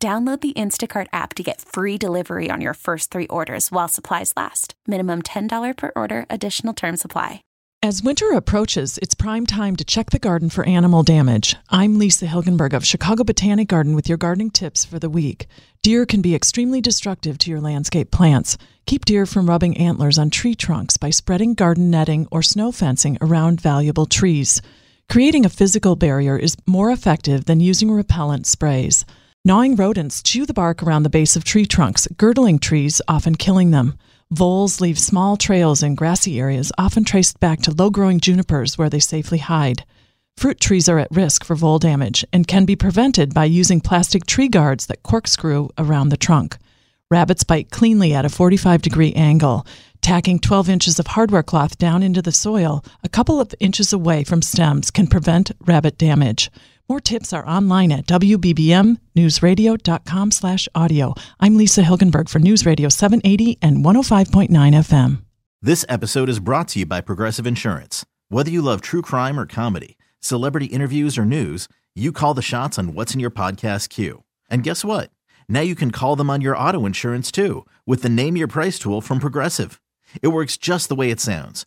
Download the Instacart app to get free delivery on your first three orders while supplies last. Minimum $10 per order, additional term supply. As winter approaches, it's prime time to check the garden for animal damage. I'm Lisa Hilgenberg of Chicago Botanic Garden with your gardening tips for the week. Deer can be extremely destructive to your landscape plants. Keep deer from rubbing antlers on tree trunks by spreading garden netting or snow fencing around valuable trees. Creating a physical barrier is more effective than using repellent sprays. Gnawing rodents chew the bark around the base of tree trunks, girdling trees, often killing them. Voles leave small trails in grassy areas, often traced back to low growing junipers where they safely hide. Fruit trees are at risk for vole damage and can be prevented by using plastic tree guards that corkscrew around the trunk. Rabbits bite cleanly at a 45 degree angle. Tacking 12 inches of hardware cloth down into the soil, a couple of inches away from stems, can prevent rabbit damage. More tips are online at wbbmnewsradio.com slash audio. I'm Lisa Hilgenberg for News Radio 780 and 105.9 FM. This episode is brought to you by Progressive Insurance. Whether you love true crime or comedy, celebrity interviews or news, you call the shots on what's in your podcast queue. And guess what? Now you can call them on your auto insurance too with the Name Your Price tool from Progressive. It works just the way it sounds